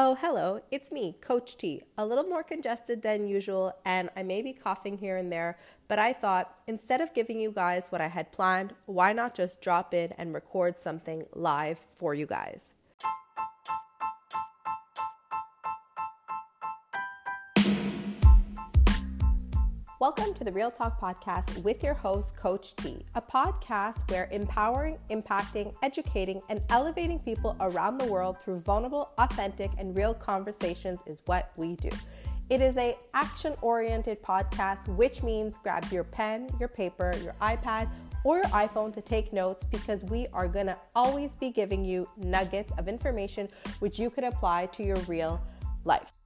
Oh, hello, it's me, Coach T. A little more congested than usual, and I may be coughing here and there, but I thought instead of giving you guys what I had planned, why not just drop in and record something live for you guys? To the Real Talk Podcast with your host, Coach T, a podcast where empowering, impacting, educating, and elevating people around the world through vulnerable, authentic, and real conversations is what we do. It is a action-oriented podcast, which means grab your pen, your paper, your iPad, or your iPhone to take notes because we are going to always be giving you nuggets of information which you could apply to your real life.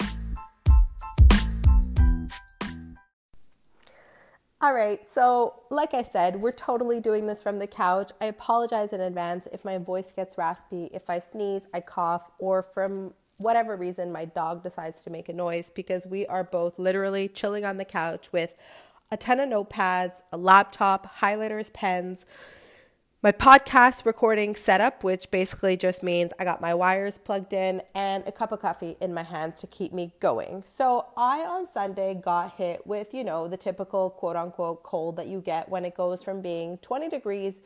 All right, so like I said, we're totally doing this from the couch. I apologize in advance if my voice gets raspy, if I sneeze, I cough, or from whatever reason my dog decides to make a noise because we are both literally chilling on the couch with a ton of notepads, a laptop, highlighters, pens, my podcast recording setup, which basically just means I got my wires plugged in and a cup of coffee in my hands to keep me going. So, I on Sunday got hit with, you know, the typical quote unquote cold that you get when it goes from being 20 degrees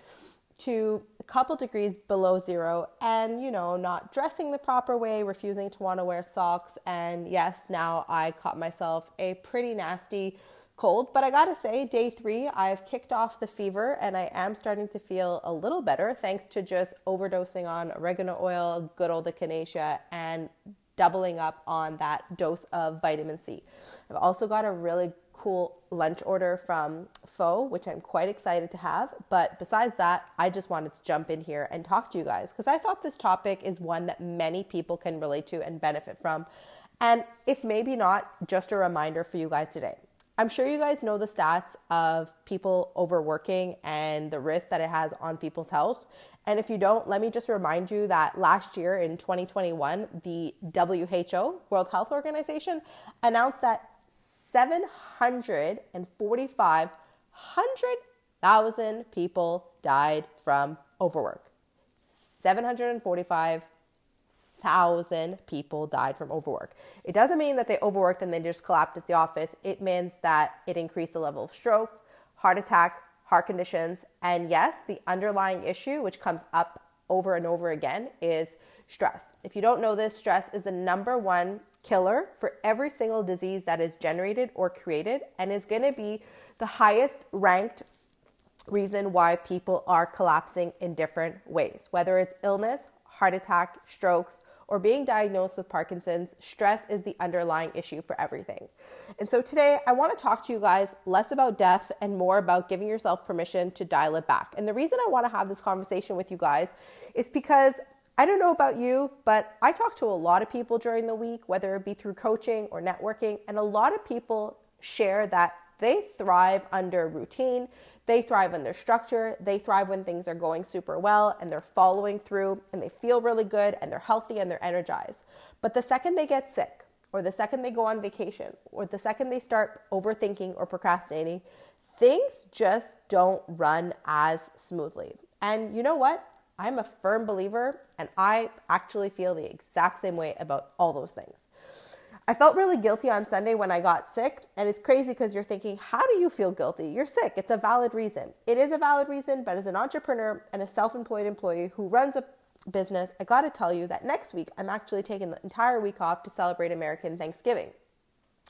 to a couple degrees below zero and, you know, not dressing the proper way, refusing to want to wear socks. And yes, now I caught myself a pretty nasty cold, but I gotta say, day three, I've kicked off the fever and I am starting to feel a little better thanks to just overdosing on oregano oil, good old echinacea, and doubling up on that dose of vitamin C. I've also got a really cool lunch order from Pho, which I'm quite excited to have. But besides that, I just wanted to jump in here and talk to you guys because I thought this topic is one that many people can relate to and benefit from. And if maybe not, just a reminder for you guys today. I'm sure you guys know the stats of people overworking and the risk that it has on people's health. And if you don't, let me just remind you that last year in 2021, the WHO, World Health Organization, announced that 745,000 people died from overwork. 745 thousand people died from overwork. It doesn't mean that they overworked and they just collapsed at the office. It means that it increased the level of stroke, heart attack, heart conditions, and yes, the underlying issue, which comes up over and over again, is stress. If you don't know this, stress is the number one killer for every single disease that is generated or created, and is going to be the highest ranked reason why people are collapsing in different ways, whether it's illness, heart attack, strokes, or being diagnosed with Parkinson's, stress is the underlying issue for everything. And so today I want to talk to you guys less about death and more about giving yourself permission to dial it back. And the reason I want to have this conversation with you guys is because I don't know about you, but I talk to a lot of people during the week, whether it be through coaching or networking, and a lot of people share that they thrive under routine. They thrive under structure. They thrive when things are going super well and they're following through and they feel really good and they're healthy and they're energized. But the second they get sick, or the second they go on vacation, or the second they start overthinking or procrastinating, things just don't run as smoothly. And you know what? I'm a firm believer and I actually feel the exact same way about all those things. I felt really guilty on Sunday when I got sick. And it's crazy because you're thinking, how do you feel guilty? You're sick. It's a valid reason. It is a valid reason, but as an entrepreneur and a self employed employee who runs a business, I got to tell you that next week I'm actually taking the entire week off to celebrate American Thanksgiving.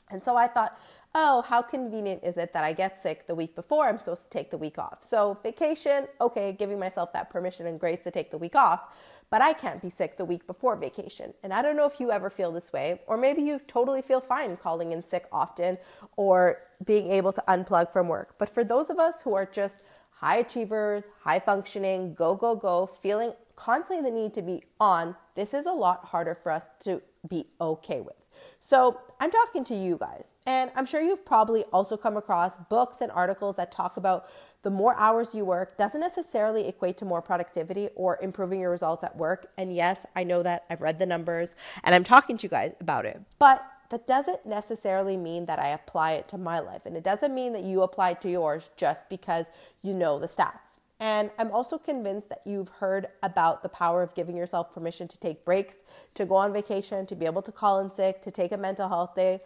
And so I thought, oh, how convenient is it that I get sick the week before I'm supposed to take the week off? So, vacation, okay, giving myself that permission and grace to take the week off but I can't be sick the week before vacation. And I don't know if you ever feel this way, or maybe you totally feel fine calling in sick often or being able to unplug from work. But for those of us who are just high achievers, high functioning, go, go, go, feeling constantly the need to be on, this is a lot harder for us to be okay with. So, I'm talking to you guys, and I'm sure you've probably also come across books and articles that talk about the more hours you work doesn't necessarily equate to more productivity or improving your results at work. And yes, I know that I've read the numbers and I'm talking to you guys about it. But that doesn't necessarily mean that I apply it to my life. And it doesn't mean that you apply it to yours just because you know the stats. And I'm also convinced that you've heard about the power of giving yourself permission to take breaks, to go on vacation, to be able to call in sick, to take a mental health day.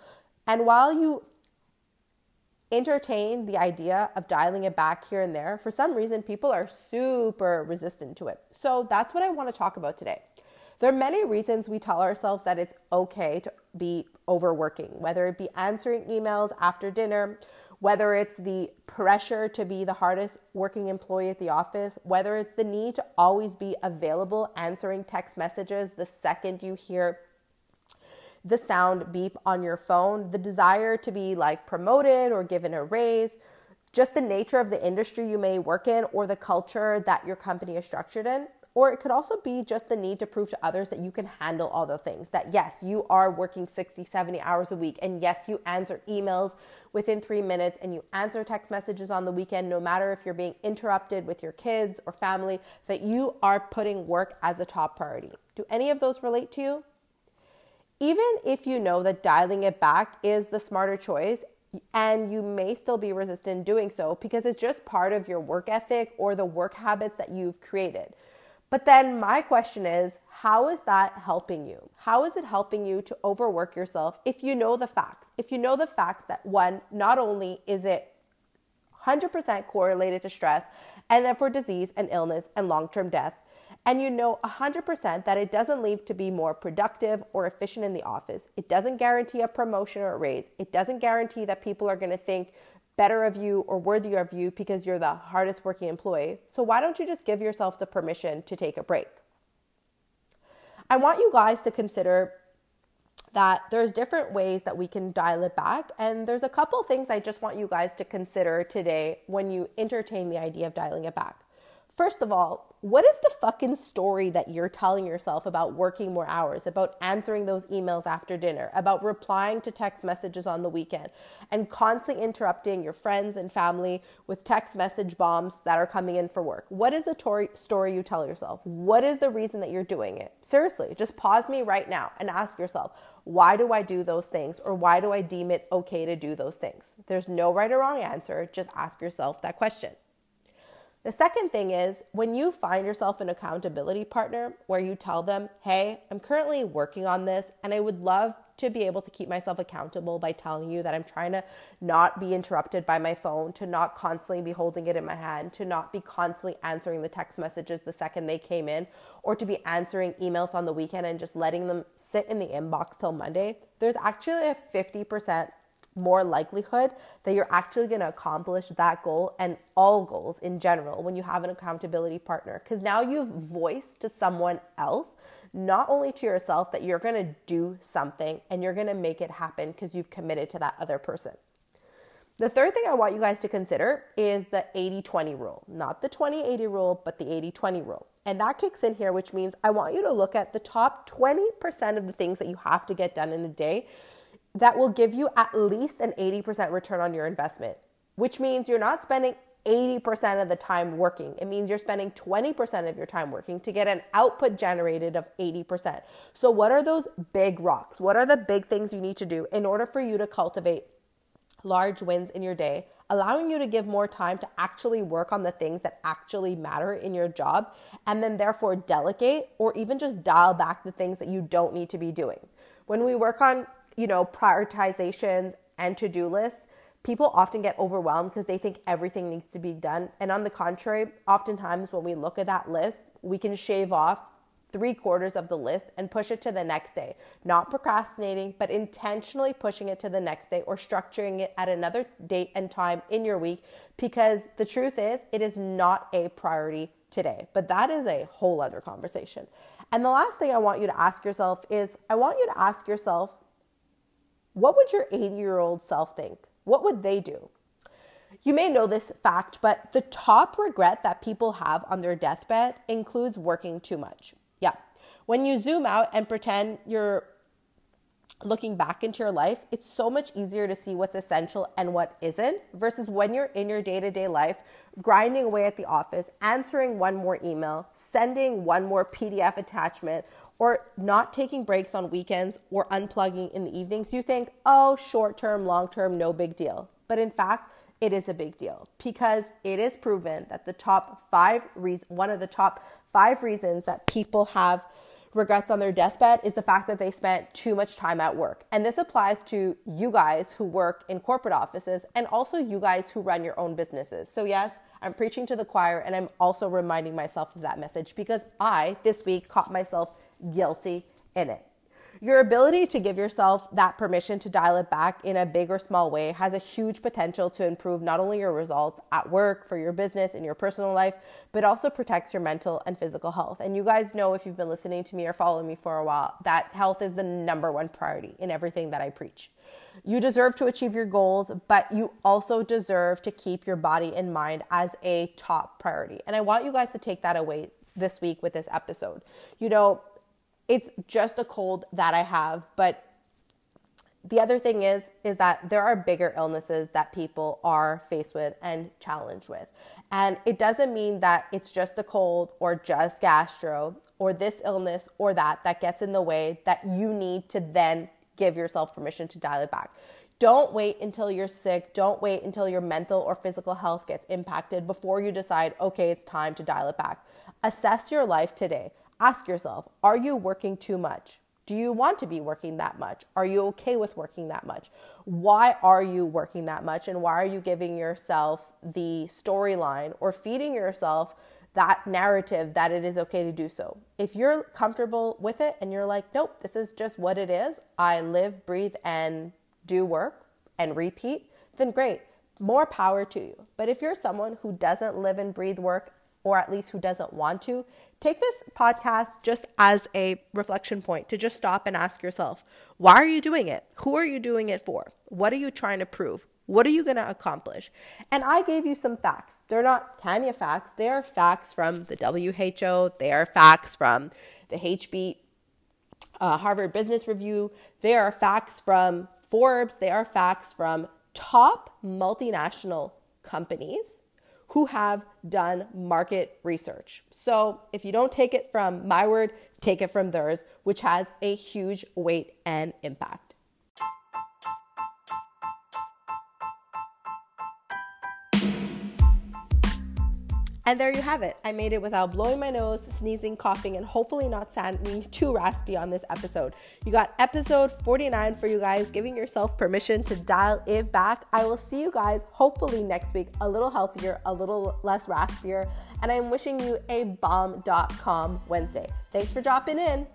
And while you entertain the idea of dialing it back here and there, for some reason, people are super resistant to it. So that's what I want to talk about today. There are many reasons we tell ourselves that it's okay to be overworking, whether it be answering emails after dinner, whether it's the pressure to be the hardest working employee at the office, whether it's the need to always be available answering text messages the second you hear the sound beep on your phone, the desire to be like promoted or given a raise, just the nature of the industry you may work in or the culture that your company is structured in. Or it could also be just the need to prove to others that you can handle all the things. That yes, you are working 60, 70 hours a week. And yes, you answer emails within three minutes and you answer text messages on the weekend, no matter if you're being interrupted with your kids or family, that you are putting work as a top priority. Do any of those relate to you? Even if you know that dialing it back is the smarter choice and you may still be resistant doing so because it's just part of your work ethic or the work habits that you've created. But then my question is, how is that helping you? How is it helping you to overwork yourself if you know the facts? If you know the facts that one, not only is it 100% correlated to stress and then for disease and illness and long term death, and you know 100% that it doesn't leave to be more productive or efficient in the office. It doesn't guarantee a promotion or a raise. It doesn't guarantee that people are going to think better of you or worthier of you because you're the hardest working employee. So why don't you just give yourself the permission to take a break? I want you guys to consider that there's different ways that we can dial it back and there's a couple things I just want you guys to consider today when you entertain the idea of dialing it back. First of all, what is the fucking story that you're telling yourself about working more hours, about answering those emails after dinner, about replying to text messages on the weekend, and constantly interrupting your friends and family with text message bombs that are coming in for work? What is the tor- story you tell yourself? What is the reason that you're doing it? Seriously, just pause me right now and ask yourself, why do I do those things or why do I deem it okay to do those things? There's no right or wrong answer. Just ask yourself that question. The second thing is when you find yourself an accountability partner where you tell them, hey, I'm currently working on this and I would love to be able to keep myself accountable by telling you that I'm trying to not be interrupted by my phone, to not constantly be holding it in my hand, to not be constantly answering the text messages the second they came in, or to be answering emails on the weekend and just letting them sit in the inbox till Monday. There's actually a 50% more likelihood that you're actually going to accomplish that goal and all goals in general when you have an accountability partner. Because now you've voiced to someone else, not only to yourself, that you're going to do something and you're going to make it happen because you've committed to that other person. The third thing I want you guys to consider is the 80 20 rule, not the 20 80 rule, but the 80 20 rule. And that kicks in here, which means I want you to look at the top 20% of the things that you have to get done in a day that will give you at least an 80% return on your investment, which means you're not spending 80% of the time working. It means you're spending 20% of your time working to get an output generated of 80%. So, what are those big rocks? What are the big things you need to do in order for you to cultivate large wins in your day, allowing you to give more time to actually work on the things that actually matter in your job, and then therefore delegate or even just dial back the things that you don't need to be doing? When we work on you know, prioritizations and to do lists, people often get overwhelmed because they think everything needs to be done. And on the contrary, oftentimes when we look at that list, we can shave off three quarters of the list and push it to the next day. Not procrastinating, but intentionally pushing it to the next day or structuring it at another date and time in your week because the truth is, it is not a priority today. But that is a whole other conversation. And the last thing I want you to ask yourself is I want you to ask yourself, what would your 80 year old self think? What would they do? You may know this fact, but the top regret that people have on their deathbed includes working too much. Yeah. When you zoom out and pretend you're looking back into your life, it's so much easier to see what's essential and what isn't versus when you're in your day to day life, grinding away at the office, answering one more email, sending one more PDF attachment, or not taking breaks on weekends or unplugging in the evenings, you think, oh, short term, long term, no big deal. But in fact, it is a big deal because it is proven that the top five reasons, one of the top five reasons that people have regrets on their deathbed is the fact that they spent too much time at work. And this applies to you guys who work in corporate offices and also you guys who run your own businesses. So, yes, I'm preaching to the choir and I'm also reminding myself of that message because I, this week, caught myself guilty in it. Your ability to give yourself that permission to dial it back in a big or small way has a huge potential to improve not only your results at work, for your business, in your personal life, but also protects your mental and physical health. And you guys know if you've been listening to me or following me for a while that health is the number one priority in everything that I preach. You deserve to achieve your goals, but you also deserve to keep your body and mind as a top priority. And I want you guys to take that away this week with this episode. You know, it's just a cold that I have, but the other thing is is that there are bigger illnesses that people are faced with and challenged with. And it doesn't mean that it's just a cold or just gastro or this illness or that that gets in the way that you need to then give yourself permission to dial it back. Don't wait until you're sick. Don't wait until your mental or physical health gets impacted before you decide, okay, it's time to dial it back. Assess your life today. Ask yourself Are you working too much? Do you want to be working that much? Are you okay with working that much? Why are you working that much? And why are you giving yourself the storyline or feeding yourself that narrative that it is okay to do so? If you're comfortable with it and you're like, nope, this is just what it is, I live, breathe, and do work and repeat, then great. More power to you. But if you're someone who doesn't live and breathe work, or at least who doesn't want to, take this podcast just as a reflection point to just stop and ask yourself, why are you doing it? Who are you doing it for? What are you trying to prove? What are you going to accomplish? And I gave you some facts. They're not Tanya facts, they are facts from the WHO, they are facts from the HB uh, Harvard Business Review, they are facts from Forbes, they are facts from top multinational companies who have done market research. So if you don't take it from my word, take it from theirs, which has a huge weight and impact. And there you have it. I made it without blowing my nose, sneezing, coughing, and hopefully not sounding too raspy on this episode. You got episode 49 for you guys, giving yourself permission to dial it back. I will see you guys hopefully next week, a little healthier, a little less raspier, and I'm wishing you a bomb.com Wednesday. Thanks for dropping in.